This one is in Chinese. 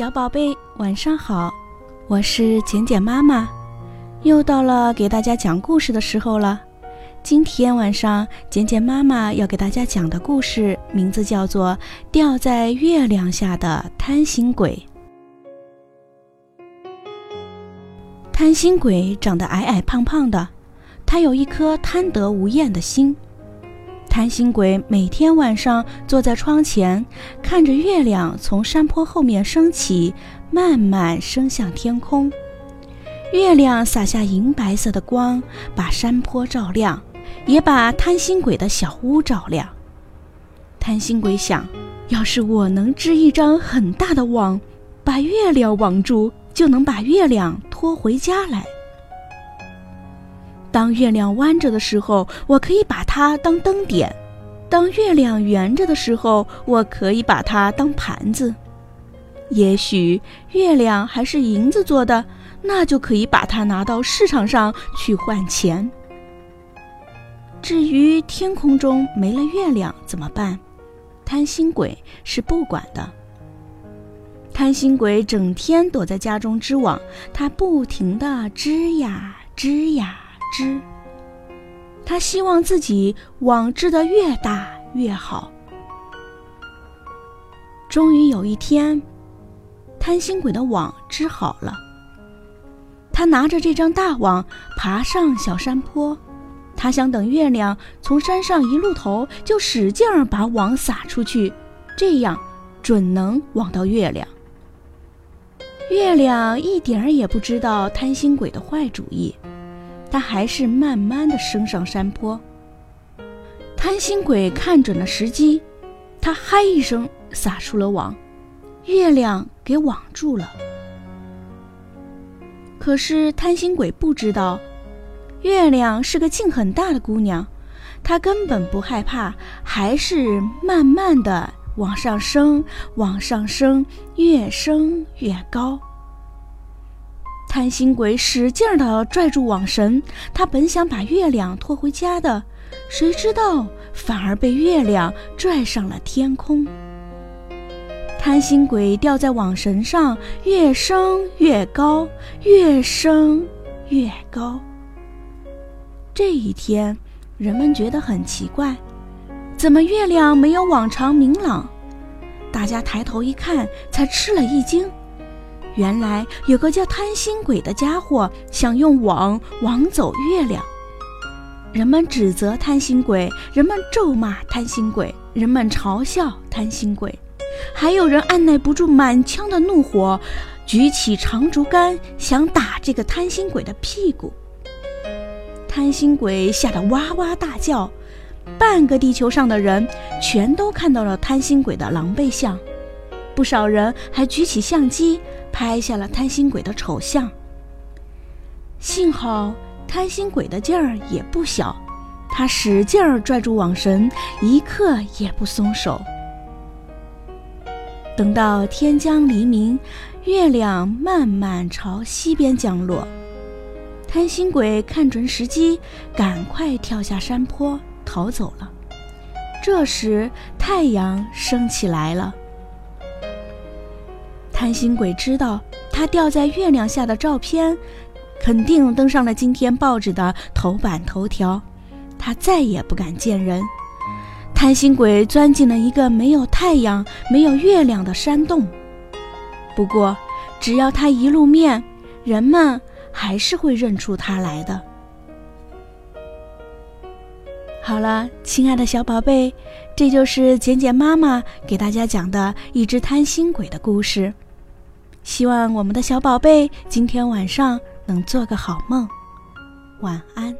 小宝贝，晚上好，我是简简妈妈，又到了给大家讲故事的时候了。今天晚上，简简妈妈要给大家讲的故事名字叫做《掉在月亮下的贪心鬼》。贪心鬼长得矮矮胖胖的，他有一颗贪得无厌的心。贪心鬼每天晚上坐在窗前，看着月亮从山坡后面升起，慢慢升向天空。月亮洒下银白色的光，把山坡照亮，也把贪心鬼的小屋照亮。贪心鬼想：要是我能织一张很大的网，把月亮网住，就能把月亮拖回家来。当月亮弯着的时候，我可以把它当灯点；当月亮圆着的时候，我可以把它当盘子。也许月亮还是银子做的，那就可以把它拿到市场上去换钱。至于天空中没了月亮怎么办？贪心鬼是不管的。贪心鬼整天躲在家中织网，他不停地织呀织呀。织，他希望自己网织得越大越好。终于有一天，贪心鬼的网织好了。他拿着这张大网爬上小山坡，他想等月亮从山上一露头，就使劲儿把网撒出去，这样准能网到月亮。月亮一点儿也不知道贪心鬼的坏主意。他还是慢慢的升上山坡。贪心鬼看准了时机，他嗨一声撒出了网，月亮给网住了。可是贪心鬼不知道，月亮是个劲很大的姑娘，她根本不害怕，还是慢慢的往上升，往上升，越升越高。贪心鬼使劲地拽住网绳，他本想把月亮拖回家的，谁知道反而被月亮拽上了天空。贪心鬼吊在网绳上，越升越高，越升越高。这一天，人们觉得很奇怪，怎么月亮没有往常明朗？大家抬头一看，才吃了一惊。原来有个叫贪心鬼的家伙想用网网走月亮，人们指责贪心鬼，人们咒骂贪心鬼，人们嘲笑贪心鬼，还有人按耐不住满腔的怒火，举起长竹竿想打这个贪心鬼的屁股。贪心鬼吓得哇哇大叫，半个地球上的人全都看到了贪心鬼的狼狈相，不少人还举起相机。拍下了贪心鬼的丑相。幸好贪心鬼的劲儿也不小，他使劲儿拽住网绳，一刻也不松手。等到天将黎明，月亮慢慢朝西边降落，贪心鬼看准时机，赶快跳下山坡逃走了。这时太阳升起来了。贪心鬼知道，他掉在月亮下的照片，肯定登上了今天报纸的头版头条。他再也不敢见人。贪心鬼钻进了一个没有太阳、没有月亮的山洞。不过，只要他一露面，人们还是会认出他来的。好了，亲爱的小宝贝，这就是简简妈妈给大家讲的一只贪心鬼的故事。希望我们的小宝贝今天晚上能做个好梦，晚安。